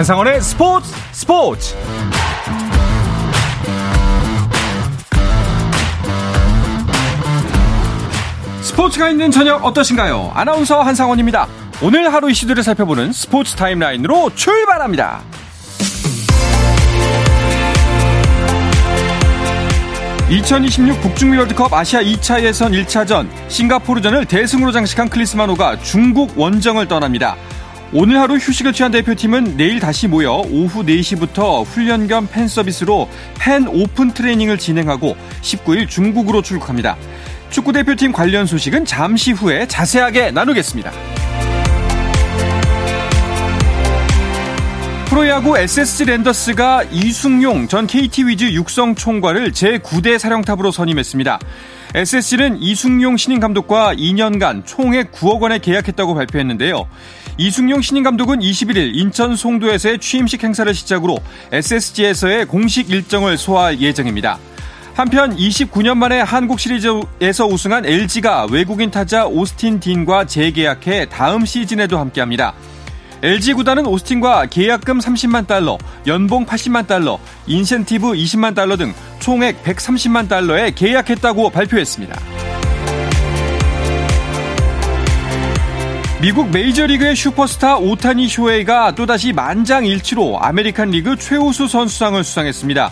한상원의 스포츠 스포츠 스포츠가 있는 저녁 어떠신가요? 아나운서 한상원입니다. 오늘 하루 이슈들을 살펴보는 스포츠 타임라인으로 출발합니다. 2026 북중미 월드컵 아시아 2차 예선 1차전 싱가포르전을 대승으로 장식한 클리스마노가 중국 원정을 떠납니다. 오늘 하루 휴식을 취한 대표팀은 내일 다시 모여 오후 4시부터 훈련 겸 팬 서비스로 팬 오픈 트레이닝을 진행하고 19일 중국으로 출국합니다. 축구대표팀 관련 소식은 잠시 후에 자세하게 나누겠습니다. 프로야구 SSG 랜더스가 이숭용 전 KT 위즈 육성 총괄을 제9대 사령탑으로 선임했습니다. SSG는 이숭용 신임 감독과 2년간 총액 9억 원에 계약했다고 발표했는데요. 이승용 신인 감독은 21일 인천 송도에서의 취임식 행사를 시작으로 SSG에서의 공식 일정을 소화할 예정입니다. 한편 29년 만에 한국 시리즈에서 우승한 LG가 외국인 타자 오스틴 딘과 재계약해 다음 시즌에도 함께합니다. LG 구단은 오스틴과 계약금 30만 달러, 연봉 80만 달러, 인센티브 20만 달러 등 총액 130만 달러에 계약했다고 발표했습니다. 미국 메이저리그의 슈퍼스타 오타니 쇼헤이가 또다시 만장일치로 아메리칸 리그 최우수 선수상을 수상했습니다.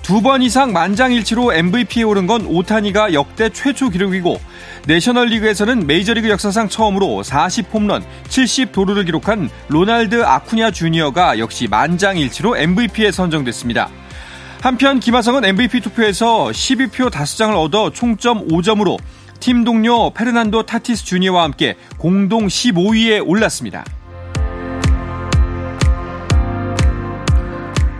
두 번 이상 만장일치로 MVP에 오른 건 오타니가 역대 최초 기록이고 내셔널리그에서는 메이저리그 역사상 처음으로 40홈런, 70도루를 기록한 로날드 아쿠냐 주니어가 역시 만장일치로 MVP에 선정됐습니다. 한편 김하성은 MVP 투표에서 10위표 5장을 얻어 총점 5점으로 팀 동료 페르난도 타티스 주니어와 함께 공동 15위에 올랐습니다.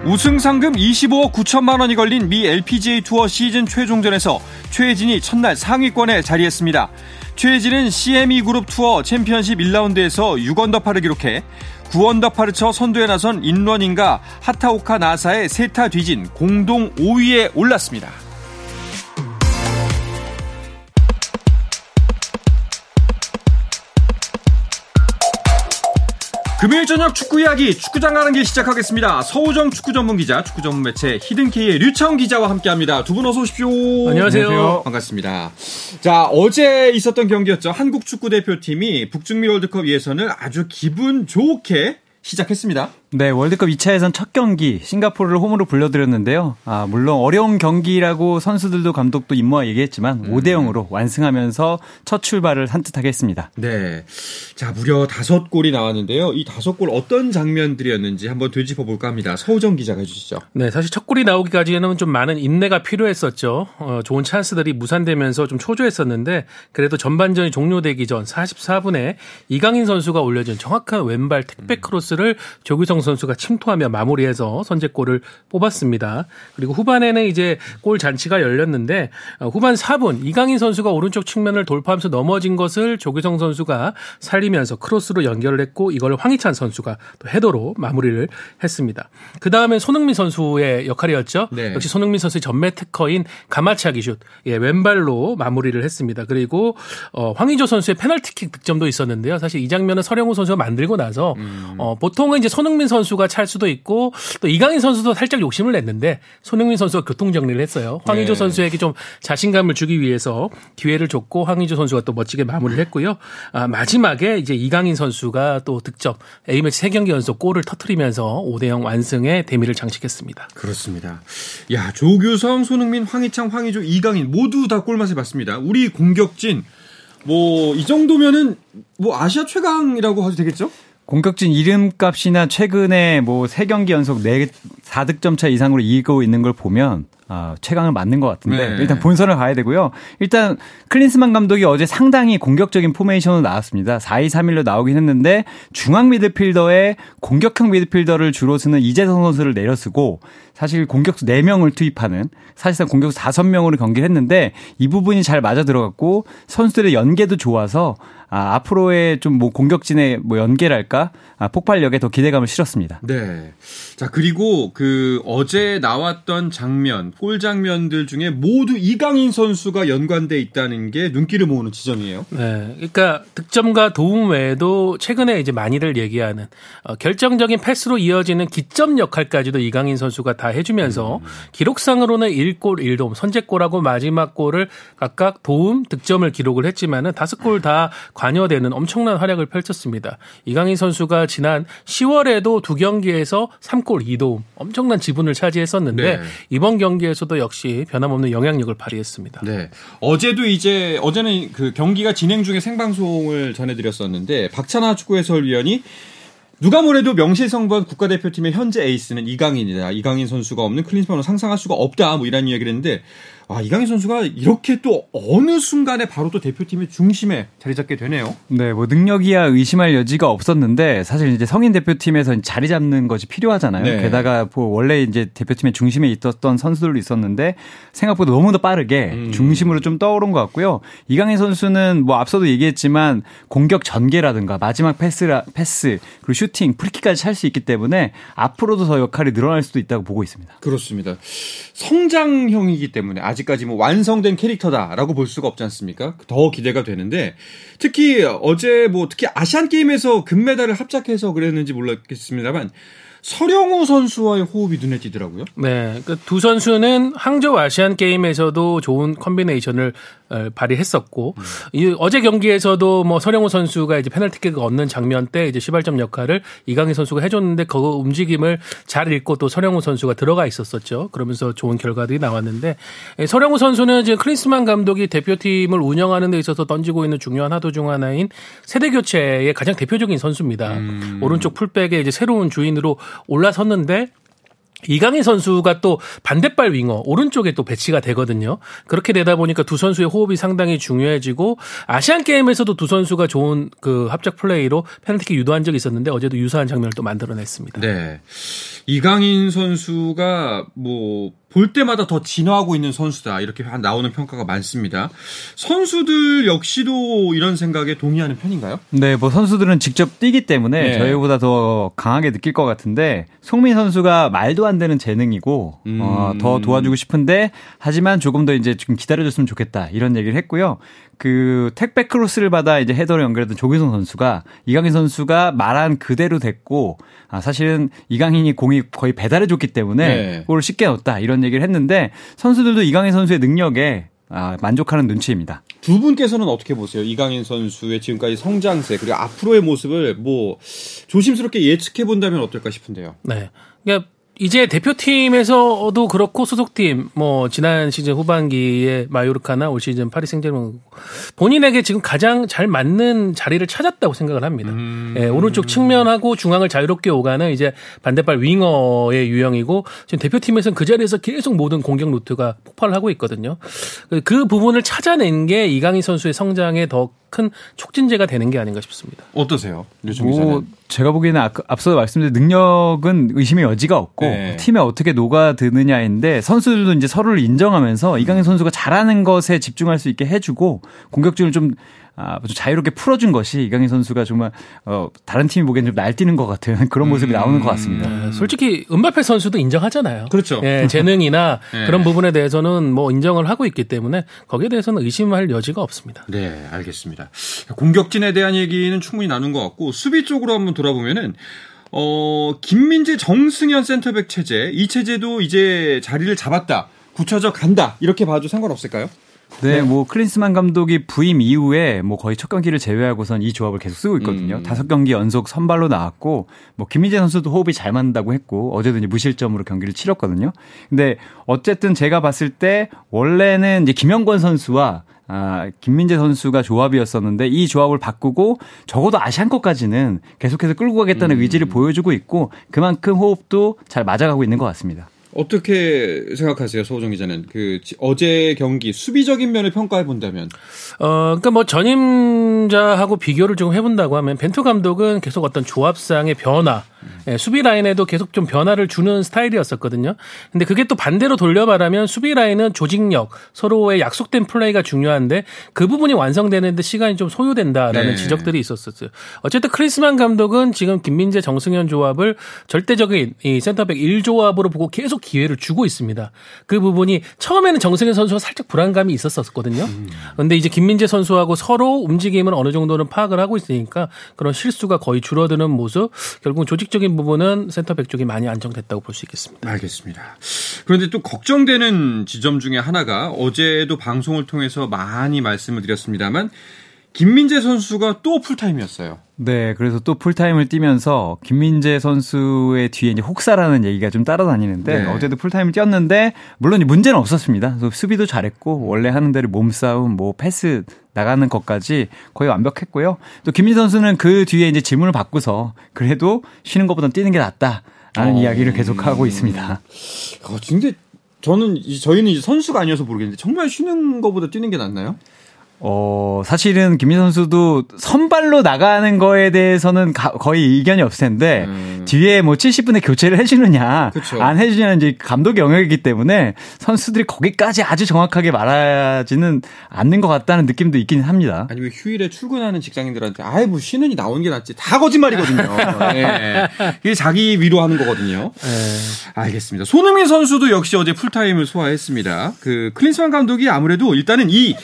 우승 상금 25억 9천만 원이 걸린 미 LPGA 투어 시즌 최종전에서 최혜진이 첫날 상위권에 자리했습니다. 최혜진은 CME 그룹 투어 챔피언십 1라운드에서 6언더파를 기록해 9언더파를 쳐 선두에 나선 인뤄닝과 하타오카 나사에 세 타 뒤진 공동 5위에 올랐습니다. 금요일 저녁 축구 이야기 축구장 가는 길 시작하겠습니다. 서우정 축구 전문 기자, 축구 전문 매체 히든케이의 류청 기자와 함께합니다. 두 분 어서 오십시오. 안녕하세요. 안녕하세요. 반갑습니다. 자 어제 있었던 경기였죠. 한국 축구 대표팀이 북중미 월드컵 예선을 아주 기분 좋게 시작했습니다. 네, 월드컵 2차 예선 첫 경기 싱가포르를 홈으로 불러들였는데요. 아, 물론 어려운 경기라고 선수들도 감독도 임모아 얘기했지만 음. 5대 0으로 완승하면서 첫 출발을 산뜻하게 했습니다. 네. 자, 무려 다섯 골이 나왔는데요. 이 다섯 골 어떤 장면들이었는지 한번 되짚어 볼까 합니다. 서우정 기자가 해 주시죠. 네, 사실 첫 골이 나오기까지는 좀 많은 인내가 필요했었죠. 어, 좋은 찬스들이 무산되면서 좀 초조했었는데 그래도 전반전이 종료되기 전 44분에 이강인 선수가 올려준 정확한 왼발 택배 크로스를 조규성 이정 선수가 침투하며 마무리해서 선제골을 뽑았습니다. 그리고 후반에는 이제 골 잔치가 열렸는데 어, 후반 4분 이강인 선수가 오른쪽 측면을 돌파하면서 넘어진 것을 조규성 선수가 살리면서 크로스로 연결을 했고 이걸 황희찬 선수가 또 헤더로 마무리를 했습니다. 그 다음에 손흥민 선수의 역할이었죠. 네. 역시 손흥민 선수의 전매 특허인 가마차기 슛 예, 왼발로 마무리를 했습니다. 그리고 어, 황희조 선수의 페널티킥 득점도 있었는데요. 사실 이 장면은 서령우 선수가 만들고 나서 음. 어, 보통은 이제 손흥민 선수가 찰 수도 있고 또 이강인 선수도 살짝 욕심을 냈는데 손흥민 선수가 교통 정리를 했어요. 황의조 네. 선수에게 좀 자신감을 주기 위해서 기회를 줬고 황의조 선수가 또 멋지게 마무리를 했고요. 아, 마지막에 이제 이강인 선수가 또 득점 A매치 3경기 연속 골을 터트리면서 5대 0 완승의 대미를 장식했습니다. 그렇습니다. 야, 조규성, 손흥민, 황희창, 황의조, 이강인 모두 다 골맛을 봤습니다. 우리 공격진 뭐 이 정도면은 뭐 아시아 최강이라고 해도 되겠죠? 공격진 이름값이나 최근에 뭐 3경기 연속 4, 4득점 차 이상으로 이기고 있는 걸 보면 아, 최강을 맞는 것 같은데 네. 일단 본선을 가야 되고요. 일단 클린스만 감독이 어제 상당히 공격적인 포메이션으로 나왔습니다. 4-2-3-1로 나오긴 했는데 중앙 미드필더에 공격형 미드필더를 주로 쓰는 이재성 선수를 내려쓰고 사실 공격수 4명을 투입하는 사실상 공격수 5명으로 경기를 했는데 이 부분이 잘 맞아 들어갔고 선수들의 연계도 좋아서 아, 앞으로의 좀 뭐 공격진의 뭐 연계랄까 아, 폭발력에 더 기대감을 실었습니다. 네. 자 그리고 그 어제 나왔던 장면, 골 장면들 중에 모두 이강인 선수가 연관돼 있다는 게 눈길을 모으는 지점이에요. 네, 그러니까 득점과 도움 외에도 최근에 이제 많이들 얘기하는 어, 결정적인 패스로 이어지는 기점 역할까지도 이강인 선수가 다 해주면서 음. 기록상으로는 1골 1도움, 선제골하고 마지막 골을 각각 도움, 득점을 기록을 했지만은 다섯 골 다 관여되는 엄청난 활약을 펼쳤습니다. 이강인 선수가 지난 10월에도 두 경기에서 3골 2도움 엄청난 지분을 차지했었는데 네. 이번 경기에서도 역시 변함없는 영향력을 발휘했습니다. 네. 어제도 이제 어제는 그 경기가 진행 중에 생방송을 전해드렸었는데 박찬하 축구 해설위원이 누가 뭐래도 명실성부한 국가대표팀의 현재 에이스는 이강인이다. 이강인 선수가 없는 클린스만을 상상할 수가 없다. 뭐 이런 이야기를 했는데 아, 이강인 선수가 이렇게 또 어느 순간에 바로 또 대표팀의 중심에 자리 잡게 되네요. 네, 뭐 능력이야 의심할 여지가 없었는데 사실 이제 성인 대표팀에서 자리 잡는 것이 필요하잖아요. 네. 게다가 뭐 원래 이제 대표팀의 중심에 있었던 선수들도 있었는데 생각보다 너무 더 빠르게 음. 중심으로 좀 떠오른 것 같고요. 이강인 선수는 뭐 앞서도 얘기했지만 공격 전개라든가 마지막 패스라 패스 그리고 슈팅, 프리킥까지 찰 수 있기 때문에 앞으로도 더 역할이 늘어날 수도 있다고 보고 있습니다. 그렇습니다. 성장형이기 때문에 아직 아직까지 뭐 완성된 캐릭터다라고 볼 수가 없지 않습니까? 더 기대가 되는데 특히 어제 뭐 특히 아시안 게임에서 금메달을 합작해서 그랬는지 모르겠습니다만 설영우 선수와의 호흡이 눈에 띄더라고요. 네, 그 두 선수는 항저우 아시안 게임에서도 좋은 콤비네이션을 어, 발휘했었고 음. 이 어제 경기에서도 뭐 설영우 선수가 이제 페널티킥을 얻는 장면 때 이제 시발점 역할을 이강인 선수가 해줬는데 그 움직임을 잘 읽고 또 설영우 선수가 들어가 있었었죠. 그러면서 좋은 결과들이 나왔는데 예, 설영우 선수는 지금 클린스만 감독이 대표팀을 운영하는 데 있어서 던지고 있는 중요한 화두 중 하나인 세대 교체의 가장 대표적인 선수입니다. 음. 오른쪽 풀백의 이제 새로운 주인으로 올라섰는데 이강인 선수가 또 반대발 윙어 오른쪽에 또 배치가 되거든요. 그렇게 되다 보니까 두 선수의 호흡이 상당히 중요해지고 아시안 게임에서도 두 선수가 좋은 그 합작 플레이로 페널티킥 유도한 적이 있었는데 어제도 유사한 장면을 또 만들어냈습니다. 네. 이강인 선수가 뭐볼 때마다 더 진화하고 있는 선수다 이렇게 나오는 평가가 많습니다. 선수들 역시도 이런 생각에 동의하는 편인가요? 네, 뭐 선수들은 직접 뛰기 때문에 네. 저희보다 더 강하게 느낄 것 같은데 송민 선수가 말도 안 되는 재능이고 음. 어, 더 도와주고 싶은데 하지만 조금 더 이제 좀 기다려줬으면 좋겠다 이런 얘기를 했고요. 그 택배 크로스를 받아 이제 헤더를 연결했던 조기성 선수가 이강인 선수가 말한 그대로 됐고 아 사실은 이강인이 공이 거의 배달해 줬기 때문에 네. 골을 쉽게 넣었다 이런 얘기를 했는데 선수들도 이강인 선수의 능력에 아, 만족하는 눈치입니다. 두 분께서는 어떻게 보세요? 이강인 선수의 지금까지 성장세 그리고 앞으로의 모습을 뭐 조심스럽게 예측해 본다면 어떨까 싶은데요. 네. 그러니까 이제 대표팀에서도 그렇고 소속팀 뭐 지난 시즌 후반기에 마요르카나 올 시즌 파리 생제르맹 본인에게 지금 가장 잘 맞는 자리를 찾았다고 생각을 합니다. 음. 예, 오른쪽 측면하고 중앙을 자유롭게 오가는 이제 반대발 윙어의 유형이고 지금 대표팀에서는 그 자리에서 계속 모든 공격 루트가 폭발을 하고 있거든요. 그 부분을 찾아낸 게 이강인 선수의 성장에 더 큰 촉진제가 되는 게 아닌가 싶습니다. 어떠세요? 뭐 제가 보기에는 앞서 말씀드린 능력은 의심의 여지가 없고 네. 팀에 어떻게 녹아드느냐인데 선수들도 이제 서로를 인정하면서 이강인 선수가 잘하는 것에 집중할 수 있게 해주고 공격적으로 좀 아, 좀 자유롭게 풀어준 것이 이강인 선수가 정말 어, 다른 팀이 보기엔 좀 날뛰는 것 같은 그런 모습이 음, 나오는 것 같습니다. 네, 솔직히 은바페 선수도 인정하잖아요. 그렇죠. 예, 재능이나 네. 그런 부분에 대해서는 뭐 인정을 하고 있기 때문에 거기에 대해서는 의심할 여지가 없습니다. 네, 알겠습니다. 공격진에 대한 얘기는 충분히 나눈 것 같고 수비 쪽으로 한번 돌아보면은 어, 김민재 정승현 센터백 체제 이 체제도 이제 자리를 잡았다. 굳혀져 간다. 이렇게 봐도 상관없을까요? 네, 네, 뭐 클린스만 감독이 부임 이후에 뭐 거의 첫 경기를 제외하고선 이 조합을 계속 쓰고 있거든요. 음. 다섯 경기 연속 선발로 나왔고 뭐 김민재 선수도 호흡이 잘 맞는다고 했고 어제도 이제 무실점으로 경기를 치렀거든요. 근데 어쨌든 제가 봤을 때 원래는 이제 김영권 선수와 아, 김민재 선수가 조합이었었는데 이 조합을 바꾸고 적어도 아시안컵까지는 계속해서 끌고 가겠다는 음. 의지를 보여주고 있고 그만큼 호흡도 잘 맞아가고 있는 것 같습니다. 어떻게 생각하세요, 소호정 기자는? 그 어제 경기 수비적인 면을 평가해 본다면? 어, 그러니까 뭐 전임자하고 비교를 좀 해본다고 하면 벤투 감독은 계속 어떤 조합상의 변화 예, 수비 라인에도 계속 좀 변화를 주는 스타일이었었거든요. 근데 그게 또 반대로 돌려 말하면 수비 라인은 조직력, 서로의 약속된 플레이가 중요한데 그 부분이 완성되는데 시간이 좀 소요된다라는 네. 지적들이 있었었어요. 어쨌든 크리스만 감독은 지금 김민재, 정승현 조합을 절대적인 이 센터백 1조합으로 보고 계속 기회를 주고 있습니다. 그 부분이 처음에는 정승현 선수가 살짝 불안감이 있었었거든요. 그런데 이제 김민재 선수하고 서로 움직임을 어느 정도는 파악을 하고 있으니까 그런 실수가 거의 줄어드는 모습, 결국 조직적인 부분은 센터백 쪽이 많이 안정됐다고 볼 수 있겠습니다. 알겠습니다. 그런데 또 걱정되는 지점 중에 하나가 어제도 방송을 통해서 많이 말씀을 드렸습니다만 김민재 선수가 또 풀타임이었어요. 네, 그래서 또 풀타임을 뛰면서 김민재 선수의 뒤에 이제 혹사라는 얘기가 좀 따라다니는데 네. 어제도 풀타임을 뛰었는데 물론 문제는 없었습니다. 수비도 잘했고 원래 하는 대로 몸싸움, 뭐 패스 나가는 것까지 거의 완벽했고요. 또 김민재 선수는 그 뒤에 이제 질문을 받고서 그래도 쉬는 것보다 뛰는 게 낫다 라는 어... 이야기를 계속하고 있습니다. 어, 근데 저는 저희는 이제 선수가 아니어서 모르겠는데 정말 쉬는 것보다 뛰는 게 낫나요? 어, 사실은 김민 선수도 선발로 나가는 거에 대해서는 가, 거의 의견이 없을 텐데, 음. 뒤에 뭐 70분에 교체를 해주느냐, 그쵸. 안 해주냐, 이제 감독 영역이기 때문에 선수들이 거기까지 아주 정확하게 말하지는 않는 것 같다는 느낌도 있긴 합니다. 아니, 왜 휴일에 출근하는 직장인들한테, 아이, 뭐 쉬는 이 나오는 게 낫지. 다 거짓말이거든요. 네. 이게 자기 위로하는 거거든요. 네. 알겠습니다. 손흥민 선수도 역시 어제 풀타임을 소화했습니다. 그, 클린스만 감독이 아무래도 일단은 이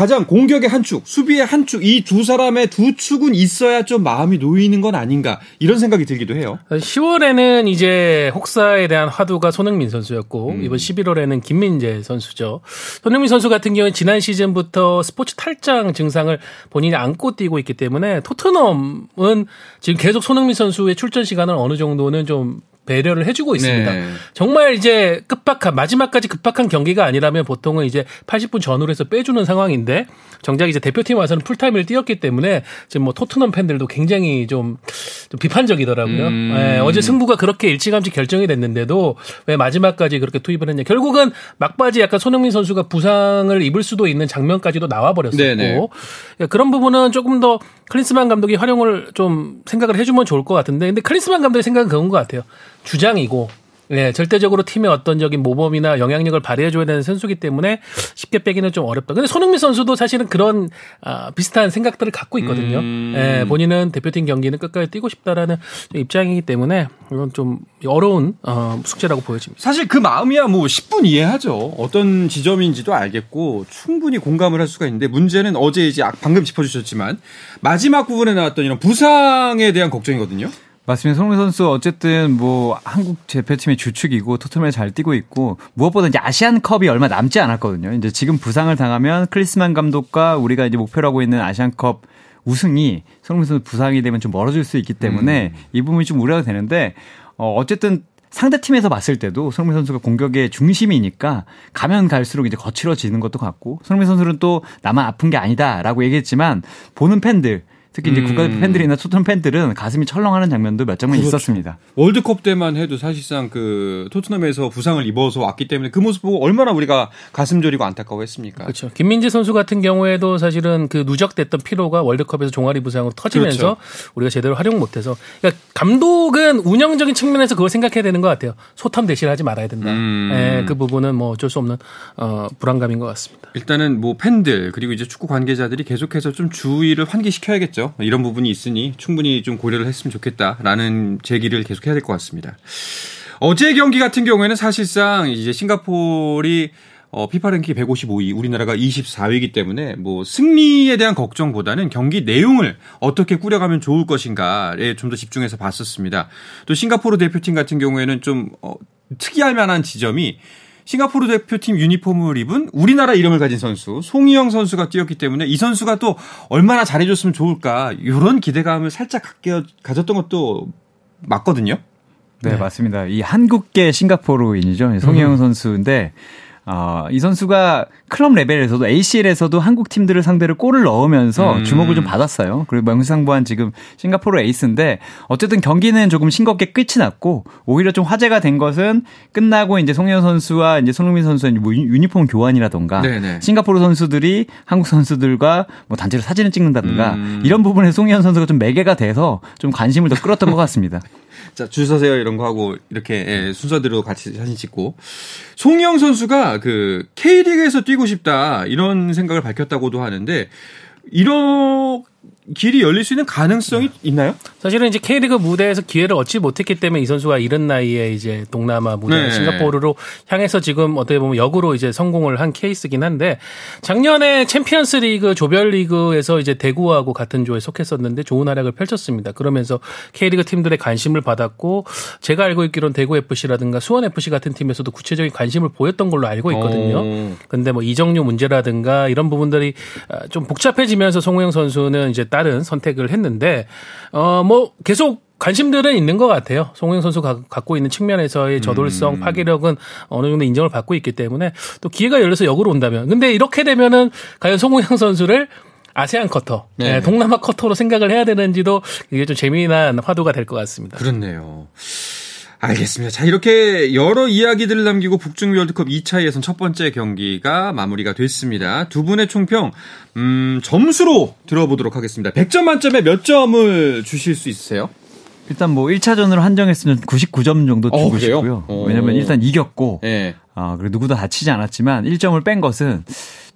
가장 공격의 한 축, 수비의 한 축, 이 두 사람의 두 축은 있어야 좀 마음이 놓이는 건 아닌가 이런 생각이 들기도 해요. 10월에는 이제 혹사에 대한 화두가 손흥민 선수였고 음. 이번 11월에는 김민재 선수죠. 손흥민 선수 같은 경우는 지난 시즌부터 스포츠 탈장 증상을 본인이 안고 뛰고 있기 때문에 토트넘은 지금 계속 손흥민 선수의 출전 시간을 어느 정도는 좀 배려를 해주고 있습니다. 네. 정말 이제 급박한 마지막까지 급박한 경기가 아니라면 보통은 이제 80분 전후로 해서 빼주는 상황인데 정작 이제 대표팀 와서는 풀타임을 뛰었기 때문에 지금 뭐 토트넘 팬들도 굉장히 좀, 좀 비판적이더라고요. 음. 네, 어제 승부가 그렇게 일찌감치 결정이 됐는데도 왜 마지막까지 그렇게 투입을 했냐. 결국은 막바지 약간 손흥민 선수가 부상을 입을 수도 있는 장면까지도 나와 버렸었고 네네. 그런 부분은 조금 더 클린스만 감독이 활용을 좀 생각을 해주면 좋을 것 같은데 근데 클린스만 감독의 생각은 그런 것 같아요. 주장이고 네, 절대적으로 팀의 어떤 적인 모범이나 영향력을 발휘해줘야 되는 선수기 때문에 쉽게 빼기는 좀 어렵다. 근데 손흥민 선수도 사실은 그런 아, 비슷한 생각들을 갖고 있거든요. 음. 네, 본인은 대표팀 경기는 끝까지 뛰고 싶다라는 입장이기 때문에 이건 좀 어려운 어, 숙제라고 보여집니다. 사실 그 마음이야 뭐 10분 이해하죠. 어떤 지점인지도 알겠고 충분히 공감을 할 수가 있는데 문제는 어제 이제 방금 짚어주셨지만 마지막 부분에 나왔던 이런 부상에 대한 걱정이거든요. 맞습니다. 손흥민 선수 어쨌든 뭐 한국 대표팀의 주축이고 토트넘에 잘 뛰고 있고 무엇보다 이제 아시안컵이 얼마 남지 않았거든요. 이제 지금 부상을 당하면 클리스만 감독과 우리가 이제 목표로 하고 있는 아시안컵 우승이 손흥민 선수 부상이 되면 좀 멀어질 수 있기 때문에 음. 이 부분이 좀 우려가 되는데 어 어쨌든 상대 팀에서 봤을 때도 손흥민 선수가 공격의 중심이니까 가면 갈수록 이제 거칠어지는 것도 같고 손흥민 선수는 또 나만 아픈 게 아니다라고 얘기했지만 보는 팬들 특히 이제 음. 국가대표 팬들이나 토트넘 팬들은 가슴이 철렁하는 장면도 몇 장면 그렇죠. 있었습니다. 월드컵 때만 해도 사실상 그 토트넘에서 부상을 입어서 왔기 때문에 그 모습 보고 얼마나 우리가 가슴 저리고 안타까워했습니까? 그렇죠. 김민재 선수 같은 경우에도 사실은 그 누적됐던 피로가 월드컵에서 종아리 부상으로 터지면서 그렇죠. 우리가 제대로 활용 못해서 그러니까 감독은 운영적인 측면에서 그걸 생각해야 되는 것 같아요. 소탐 대실하지 말아야 된다. 음. 네, 그 부분은 뭐 어쩔 수 없는 어, 불안감인 것 같습니다. 일단은 뭐 팬들 그리고 이제 축구 관계자들이 계속해서 좀 주의를 환기시켜야겠죠. 있죠. 이런 부분이 있으니 충분히 좀 고려를 했으면 좋겠다라는 제기를 계속 해야 될 것 같습니다. 어제 경기 같은 경우에는 사실상 이제 싱가포르이 어, 피파 랭킹 155위, 우리나라가 24위이기 때문에 뭐 승리에 대한 걱정보다는 경기 내용을 어떻게 꾸려가면 좋을 것인가에 좀 더 집중해서 봤었습니다. 또 싱가포르 대표팀 같은 경우에는 좀 어, 특이할 만한 지점이 싱가포르 대표팀 유니폼을 입은 우리나라 이름을 가진 선수 송희영 선수가 뛰었기 때문에 이 선수가 또 얼마나 잘해줬으면 좋을까 이런 기대감을 살짝 갖게 가졌던 것도 맞거든요. 네, 네. 맞습니다. 이 한국계 싱가포르인이죠. 송희영 음. 선수인데 어, 이 선수가 클럽 레벨에서도 ACL에서도 한국 팀들을 상대로 골을 넣으면서 음. 주목을 좀 받았어요. 그리고 명상부한 지금 싱가포르 에이스인데 어쨌든 경기는 조금 싱겁게 끝이 났고 오히려 좀 화제가 된 것은 끝나고 이제 송현 선수와 이제 손흥민 선수의 뭐 유니폼 교환이라던가 네네. 싱가포르 선수들이 한국 선수들과 뭐 단체로 사진을 찍는다든가 음. 이런 부분에 송현 선수가 좀 매개가 돼서 좀 관심을 더 끌었던 것 같습니다. 자, 줄 서세요. 이런 거 하고 이렇게 예, 순서대로 같이 사진 찍고. 송의영 선수가 그 K리그에서 뛰고 싶다. 이런 생각을 밝혔다고도 하는데 이런 길이 열릴 수 있는 가능성이 네. 있나요? 사실은 이제 K리그 무대에서 기회를 얻지 못했기 때문에 이 선수가 이른 나이에 이제 동남아 무대 네. 싱가포르로 향해서 지금 어떻게 보면 역으로 이제 성공을 한 케이스긴 한데 작년에 챔피언스 리그 조별 리그에서 이제 대구하고 같은 조에 속했었는데 좋은 활약을 펼쳤습니다. 그러면서 K리그 팀들의 관심을 받았고 제가 알고 있기로는 대구 FC라든가 수원 FC 같은 팀에서도 구체적인 관심을 보였던 걸로 알고 있거든요. 오. 근데 뭐 이정류 문제라든가 이런 부분들이 아, 좀 복잡해지면서 송우영 선수는 이제 다른 선택을 했는데 어 뭐 계속 관심들은 있는 것 같아요. 송영 선수 가, 갖고 있는 측면에서의 저돌성, 음. 파괴력은 어느 정도 인정을 받고 있기 때문에 또 기회가 열려서 역으로 온다면. 근데 이렇게 되면은 과연 송영 선수를 아세안 커터, 네. 네, 동남아 커터로 생각을 해야 되는지도 이게 좀 재미난 화두가 될 것 같습니다. 그렇네요. 알겠습니다. 자, 이렇게 여러 이야기들을 남기고 북중미 월드컵 2차 예선 첫 번째 경기가 마무리가 됐습니다. 두 분의 총평, 음, 점수로 들어보도록 하겠습니다. 100점 만점에 몇 점을 주실 수 있으세요? 일단 뭐 1차전으로 한정했으면 99점 정도 어, 주고 어, 싶고요. 왜냐면 일단 이겼고, 네. 아, 그리고 누구도 다치지 않았지만 1점을 뺀 것은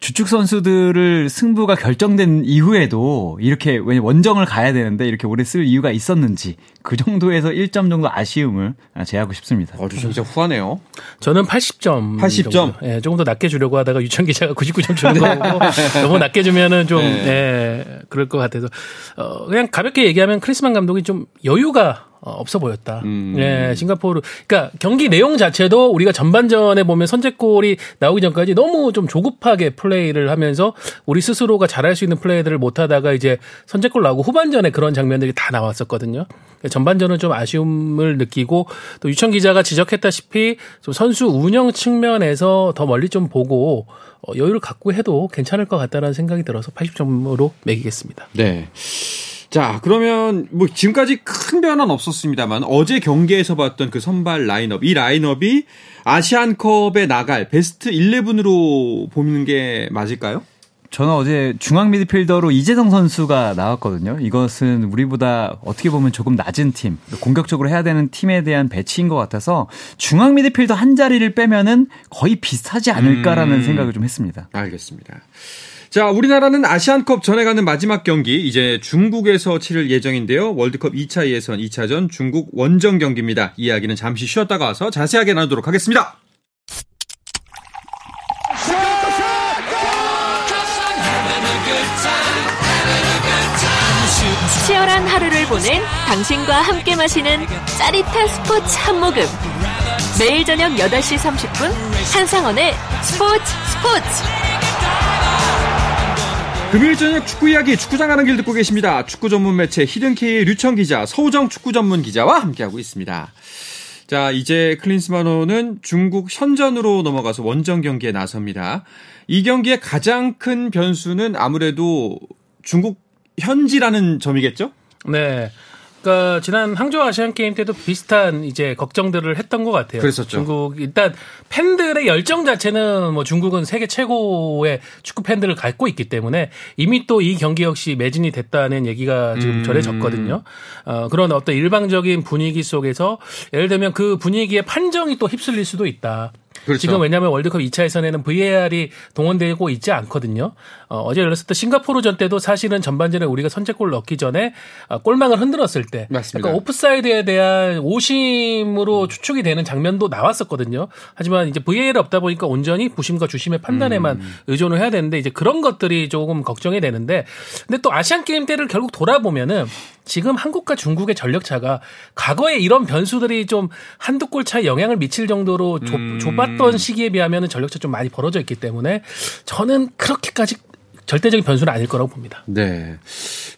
주축 선수들을 승부가 결정된 이후에도 이렇게 원정을 가야 되는데 이렇게 오래 쓸 이유가 있었는지 그 정도에서 1점 정도 아쉬움을 제하고 싶습니다. 어, 진짜 후하네요. 저는 80점. 80점. 예, 조금 더 낮게 주려고 하다가 유천 기자가 99점 주는 거고 너무 낮게 주면은 좀 네. 예, 그럴 것 같아서 어, 그냥 가볍게 얘기하면 크리스만 감독이 좀 여유가 어, 없어 보였다. 음. 예, 싱가포르. 그러니까 경기 내용 자체도 우리가 전반전에 보면 선제골이 나오기 전까지 너무 좀 조급하게 플레이를 하면서 우리 스스로가 잘할 수 있는 플레이들을 못 하다가 이제 선제골 나오고 후반전에 그런 장면들이 다 나왔었거든요. 그러니까 전반전은 좀 아쉬움을 느끼고 또 유천 기자가 지적했다시피 좀 선수 운영 측면에서 더 멀리 좀 보고 어, 여유를 갖고 해도 괜찮을 것 같다는 생각이 들어서 80점으로 매기겠습니다. 네. 자, 그러면 뭐 지금까지 큰 변화는 없었습니다만 어제 경기에서 봤던 그 선발 라인업, 이 라인업이 아시안컵에 나갈 베스트 11으로 보는 게 맞을까요? 저는 어제 중앙 미드필더로 이재성 선수가 나왔거든요. 이것은 우리보다 어떻게 보면 조금 낮은 팀, 공격적으로 해야 되는 팀에 대한 배치인 것 같아서 중앙 미드필더 한 자리를 빼면은 거의 비슷하지 않을까라는 음, 생각을 좀 했습니다. 알겠습니다. 자, 우리나라는 아시안컵 전에 가는 마지막 경기 이제 중국에서 치를 예정인데요. 월드컵 2차 예선 2차전 중국 원정 경기입니다. 이야기는 잠시 쉬었다가 와서 자세하게 나누도록 하겠습니다. 치열한 하루를 보낸 당신과 함께 마시는 짜릿한 스포츠 한 모금. 매일 저녁 8시 30분 한상원의 스포츠 스포츠. 금요일 저녁 축구 이야기 축구장 가는 길 듣고 계십니다. 축구 전문 매체 히든케이의 류청 기자, 서우정 축구 전문 기자와 함께하고 있습니다. 자, 이제 클린스만호는 중국 현전으로 넘어가서 원정 경기에 나섭니다. 이 경기의 가장 큰 변수는 아무래도 중국 현지라는 점이겠죠? 네. 그러니까 지난 항저우 아시안 게임 때도 비슷한 이제 걱정들을 했던 것 같아요. 그랬었죠. 중국 일단 팬들의 열정 자체는 뭐 중국은 세계 최고의 축구 팬들을 갖고 있기 때문에 이미 또 이 경기 역시 매진이 됐다는 얘기가 지금 음. 전해졌거든요. 어, 그런 어떤 일방적인 분위기 속에서 예를 들면 그 분위기에 판정이 또 휩쓸릴 수도 있다. 그렇죠. 지금 왜냐하면 월드컵 2차 예선에는 VAR이 동원되고 있지 않거든요. 어, 제 열렸을 때 싱가포르전 때도 사실은 전반전에 우리가 선제골 넣기 전에 어, 골망을 흔들었을 때 맞습니다. 약간 오프사이드에 대한 오심으로 추측이 되는 장면도 나왔었거든요. 하지만 이제 VAR이 없다 보니까 온전히 부심과 주심의 판단에만 음. 의존을 해야 되는데 이제 그런 것들이 조금 걱정이 되는데 근데 또 아시안 게임 때를 결국 돌아보면은 지금 한국과 중국의 전력 차가 과거에 이런 변수들이 좀 한두 골 차에 영향을 미칠 정도로 좁, 음. 좁았던 시기에 비하면 전력차 좀 많이 벌어져 있기 때문에 저는 그렇게까지 절대적인 변수는 아닐 거라고 봅니다. 네.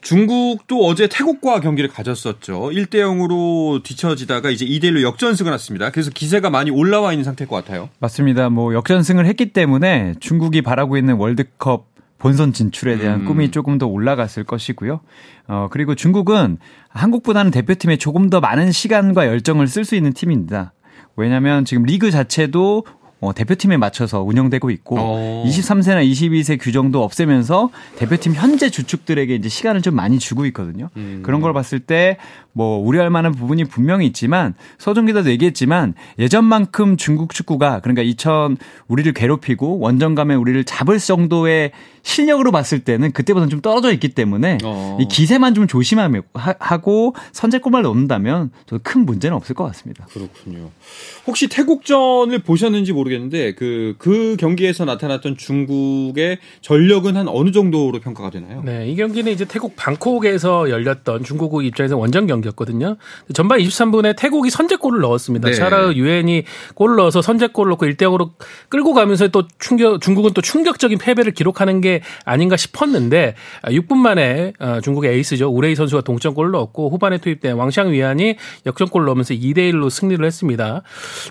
중국도 어제 태국과 경기를 가졌었죠. 1대 0으로 뒤처지다가 이제 2대 1로 역전승을 했습니다. 그래서 기세가 많이 올라와 있는 상태일 것 같아요. 맞습니다. 뭐 역전승을 했기 때문에 중국이 바라고 있는 월드컵 본선 진출에 대한 음. 꿈이 조금 더 올라갔을 것이고요. 어, 그리고 중국은 한국보다는 대표팀에 조금 더 많은 시간과 열정을 쓸 수 있는 팀입니다. 왜냐하면 지금 리그 자체도 어, 대표팀에 맞춰서 운영되고 있고 어. 23세나 22세 규정도 없애면서 대표팀 현재 주축들에게 이제 시간을 좀 많이 주고 있거든요. 음. 그런 걸 봤을 때 뭐 우려할 만한 부분이 분명히 있지만 서정 기자도 얘기했지만 예전만큼 중국 축구가 그러니까 2000 우리를 괴롭히고 원정감에 우리를 잡을 정도의 실력으로 봤을 때는 그때보다는 좀 떨어져 있기 때문에 어. 이 기세만 좀 조심하고 선제골만 넣는다면 큰 문제는 없을 것 같습니다. 그렇군요. 혹시 태국전을 보셨는지 모르겠는데 그, 그 경기에서 나타났던 중국의 전력은 한 어느 정도로 평가가 되나요? 네, 이 경기는 이제 태국 방콕에서 열렸던 중국 입장에서 원정 경기였거든요. 전반 23분에 태국이 선제골을 넣었습니다. 네. 샤라의 유엔이 골을 넣어서 선제골을 넣고 1대 0으로 끌고 가면서 또 충격, 중국은 또 충격적인 패배를 기록하는 게 아닌가 싶었는데 6분 아, 만에 어, 중국의 에이스죠. 우레이 선수가 동점골을 넣었고 후반에 투입된 왕샹 위안이 역전골을 넣으면서 2대 1로 승리를 했습니다.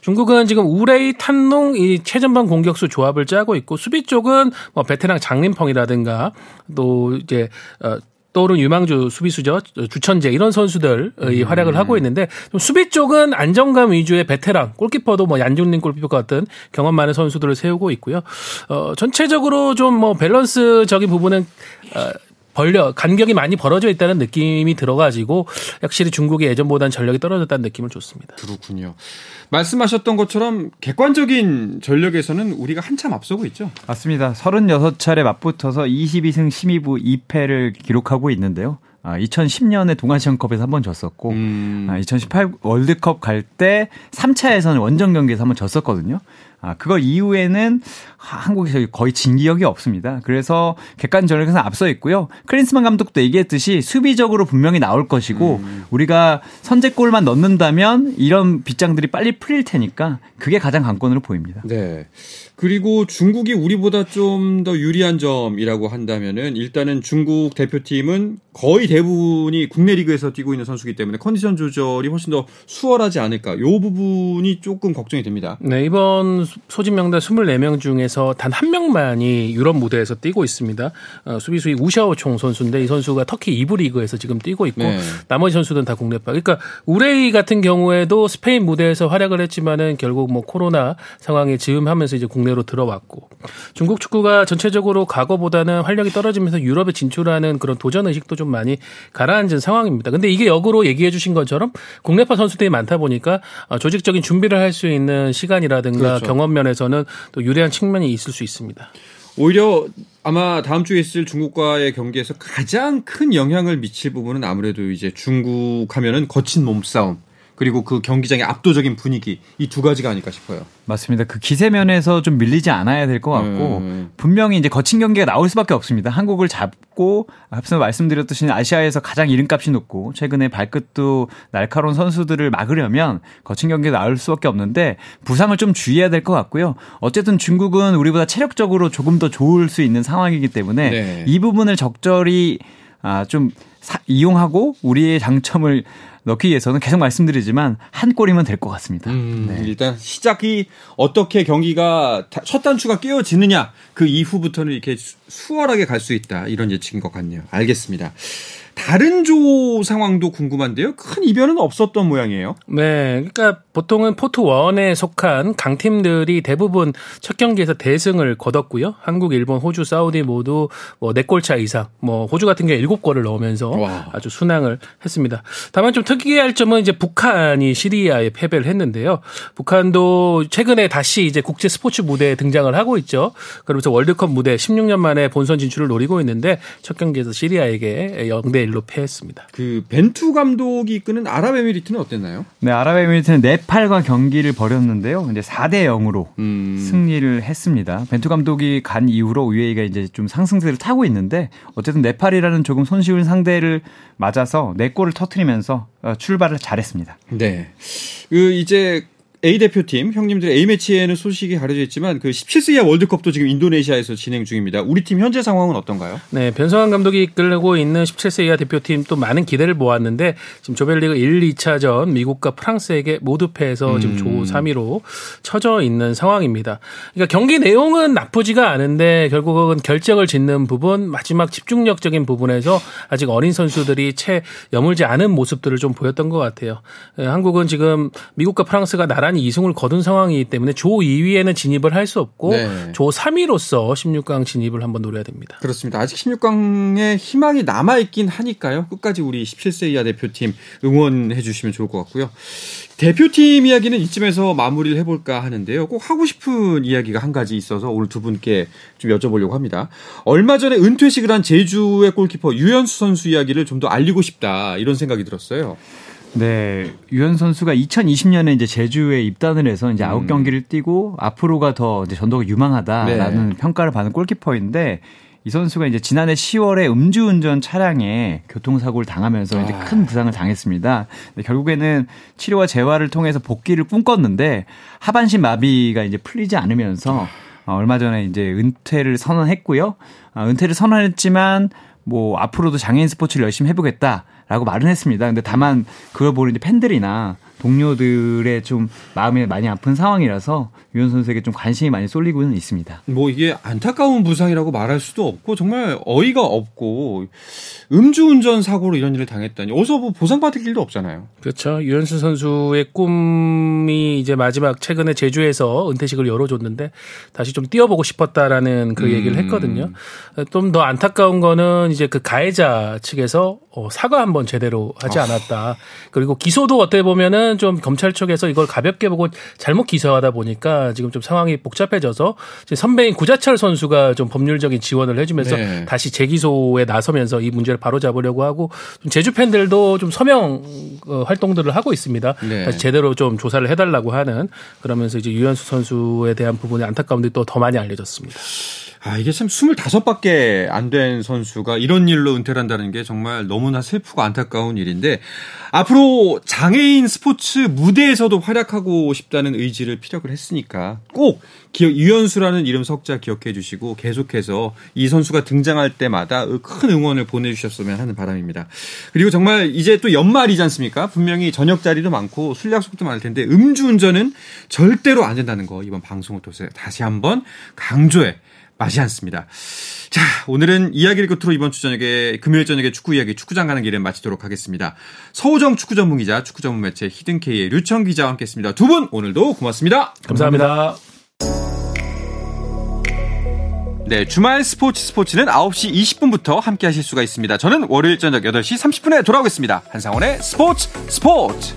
중국은 지금 우레이 탄농 이 최전방 공격수 조합을 짜고 있고 수비 쪽은 뭐 베테랑 장림펑이라든가 또 이제 어 떠오른 유망주 수비수죠. 주천재 이런 선수들이 음. 활약을 하고 있는데 좀 수비 쪽은 안정감 위주의 베테랑 골키퍼도 뭐 얀중린 골키퍼 같은 경험 많은 선수들을 세우고 있고요. 어 전체적으로 좀 뭐 밸런스적인 부분은 어 벌려 간격이 많이 벌어져 있다는 느낌이 들어가지고 확실히 중국이 예전보다는 전력이 떨어졌다는 느낌을 줬습니다. 그렇군요. 말씀하셨던 것처럼 객관적인 전력에서는 우리가 한참 앞서고 있죠. 맞습니다. 36차례 맞붙어서 22승 12부 2패를 기록하고 있는데요. 아, 2010년에 동아시안컵에서 한 번 졌었고, 음. 아, 2018 월드컵 갈 때 3차에서는 원정 경기에서 한 번 졌었거든요. 아, 그거 이후에는 한국에서 거의 진 기억이 없습니다. 그래서 객관전력에서 앞서 있고요. 클린스만 감독도 얘기했듯이 수비적으로 분명히 나올 것이고 음. 우리가 선제골만 넣는다면 이런 빗장들이 빨리 풀릴 테니까 그게 가장 관건으로 보입니다. 네. 그리고 중국이 우리보다 좀 더 유리한 점이라고 한다면은 일단은 중국 대표팀은 거의 대부분이 국내 리그에서 뛰고 있는 선수기 때문에 컨디션 조절이 훨씬 더 수월하지 않을까. 요 부분이 조금 걱정이 됩니다. 네, 이번 소집 명단 24명 중에서 단 한 명만이 유럽 무대에서 뛰고 있습니다. 어, 수비수의 우샤오총 선수인데 이 선수가 터키 2부 리그에서 지금 뛰고 있고 네. 나머지 선수들은 다 국내파. 그러니까 우레이 같은 경우에도 스페인 무대에서 활약을 했지만은 결국 뭐 코로나 상황에 즈음하면서 이제 국내 로 들어왔고 중국 축구가 전체적으로 과거보다는 활력이 떨어지면서 유럽에 진출하는 그런 도전 의식도 좀 많이 가라앉은 상황입니다. 근데 이게 역으로 얘기해 주신 것처럼 국내파 선수들이 많다 보니까 어, 조직적인 준비를 할 수 있는 시간이라든가 그렇죠. 경험 면에서는 또 유리한 측면이 있을 수 있습니다. 오히려 아마 다음 주에 있을 중국과의 경기에서 가장 큰 영향을 미칠 부분은 아무래도 이제 중국 하면은 거친 몸싸움 그리고 그 경기장의 압도적인 분위기 이 두 가지가 아닐까 싶어요. 맞습니다. 그 기세면에서 좀 밀리지 않아야 될 것 같고 음. 분명히 이제 거친 경기가 나올 수밖에 없습니다. 한국을 잡고 앞서 말씀드렸듯이 아시아에서 가장 이름값이 높고 최근에 발끝도 날카로운 선수들을 막으려면 거친 경기가 나올 수밖에 없는데 부상을 좀 주의해야 될 것 같고요. 어쨌든 중국은 우리보다 체력적으로 조금 더 좋을 수 있는 상황이기 때문에 네. 이 부분을 적절히 아, 좀 사, 이용하고 우리의 장점을 넣기 위해서는 계속 말씀드리지만 한 골이면 될 것 같습니다. 음, 네. 일단 시작이 어떻게 경기가 첫 단추가 끼워지느냐 그 이후부터는 이렇게 수월하게 갈 수 있다 이런 예측인 것 같네요. 알겠습니다. 다른 조 상황도 궁금한데요. 큰 이변은 없었던 모양이에요. 네. 그러니까 보통은 포트 1에 속한 강팀들이 대부분 첫 경기에서 대승을 거뒀고요. 한국, 일본, 호주, 사우디 모두 뭐 4골 차 이상, 뭐 호주 같은 경우에 7골을 넣으면서 와. 아주 순항을 했습니다. 다만 좀 특이할 점은 이제 북한이 시리아에 패배를 했는데요. 북한도 최근에 다시 이제 국제 스포츠 무대에 등장을 하고 있죠. 그러면서 월드컵 무대 16년 만에 본선 진출을 노리고 있는데 첫 경기에서 시리아에게 0대 1로 패했습니다. 그 벤투 감독이 이끄는 아랍에미리트는 어땠나요? 네, 아랍에미리트는 네팔과 경기를 벌였는데요. 이제 4대 0으로 음. 승리를 했습니다. 벤투 감독이 간 이후로 UAE가 이제 좀 상승세를 타고 있는데 어쨌든 네팔이라는 조금 손쉬운 상대를 맞아서 4골을 터트리면서 어, 출발을 잘했습니다. 네. 그 이제 A 대표팀 형님들 A 매치에는 소식이 가려져 있지만 그 17세 이하 월드컵도 지금 인도네시아에서 진행 중입니다. 우리 팀 현재 상황은 어떤가요? 네, 변성환 감독이 이끌고 있는 17세 이하 대표팀 또 많은 기대를 모았는데 지금 조별리그 1, 2차전 미국과 프랑스에게 모두 패해서 지금 음. 조 3위로 처져 있는 상황입니다. 그러니까 경기 내용은 나쁘지가 않은데 결국은 결정을 짓는 부분 마지막 집중력적인 부분에서 아직 어린 선수들이 채 여물지 않은 모습들을 좀 보였던 것 같아요. 네, 한국은 지금 미국과 프랑스가 나란히 두산이 2승을 거둔 상황이기 때문에 조 2위에는 진입을 할 수 없고 네. 조 3위로서 16강 진입을 한번 노려야 됩니다. 그렇습니다. 아직 16강에 희망이 남아 있긴 하니까요. 끝까지 우리 17세 이하 대표팀 응원해 주시면 좋을 것 같고요. 대표팀 이야기는 이쯤에서 마무리를 해볼까 하는데요. 꼭 하고 싶은 이야기가 한 가지 있어서 오늘 두 분께 좀 여쭤보려고 합니다. 얼마 전에 은퇴식을 한 제주의 골키퍼 유현수 선수 이야기를 좀 더 알리고 싶다 이런 생각이 들었어요. 네, 유현 선수가 2020년에 이제 제주에 입단을 해서 이제 아홉 음. 경기를 뛰고 앞으로가 더 이제 전도가 유망하다라는 네. 평가를 받은 골키퍼인데 이 선수가 이제 지난해 10월에 음주운전 차량에 교통사고를 당하면서 이제 큰 아. 부상을 당했습니다. 결국에는 치료와 재활을 통해서 복귀를 꿈꿨는데 하반신 마비가 이제 풀리지 않으면서 어, 얼마 전에 이제 은퇴를 선언했고요. 어, 은퇴를 선언했지만 뭐 앞으로도 장애인 스포츠를 열심히 해보겠다 라고 말은 했습니다. 근데 다만 그걸 보는 이제 팬들이나 동료들의 좀 마음이 많이 아픈 상황이라서 유현 선수에게 좀 관심이 많이 쏠리고는 있습니다. 뭐 이게 안타까운 부상이라고 말할 수도 없고 정말 어이가 없고 음주운전 사고로 이런 일을 당했다니 어서 뭐 보상받을 길도 없잖아요. 그렇죠. 유현수 선수의 꿈이 이제 마지막 최근에 제주에서 은퇴식을 열어줬는데 다시 좀 뛰어보고 싶었다라는 그 음. 얘기를 했거든요. 좀 더 안타까운 거는 이제 그 가해자 측에서 어, 사과 한번 제대로 하지 아. 않았다. 그리고 기소도 어떻게 보면은 좀 검찰 쪽에서 이걸 가볍게 보고 잘못 기소하다 보니까 지금 좀 상황이 복잡해져서 선배인 구자철 선수가 좀 법률적인 지원을 해주면서 네. 다시 재기소에 나서면서 이 문제를 바로 잡으려고 하고 좀 제주 팬들도 좀 서명 어, 활동들을 하고 있습니다. 네. 다시 제대로 좀 조사를 해달라고 하는 그러면서 이제 유현수 선수에 대한 부분이 안타까운데 또 더 많이 알려졌습니다. 아, 이게 참 25밖에 안 된 선수가 이런 일로 은퇴를 한다는 게 정말 너무나 슬프고 안타까운 일인데 앞으로 장애인 스포츠 무대에서도 활약하고 싶다는 의지를 피력을 했으니까 꼭 기억, 유현수라는 이름 석자 기억해 주시고 계속해서 이 선수가 등장할 때마다 큰 응원을 보내주셨으면 하는 바람입니다. 그리고 정말 이제 또 연말이지 않습니까? 분명히 저녁 자리도 많고 술 약속도 많을 텐데 음주운전은 절대로 안 된다는 거 이번 방송을 통해서 다시 한번 강조해 마지 않습니다. 자, 오늘은 이야기를 끝으로 이번 주 저녁에 금요일 저녁에 축구 이야기 축구장 가는 길에 마치도록 하겠습니다. 서우정 축구 전문 기자, 축구 전문 매체 히든케이의 류청 기자와 함께했습니다. 두 분 오늘도 고맙습니다. 감사합니다. 네, 주말 스포츠 스포츠는 9시 20분부터 함께 하실 수가 있습니다. 저는 월요일 저녁 8시 30분에 돌아오겠습니다. 한상원의 스포츠 스포츠!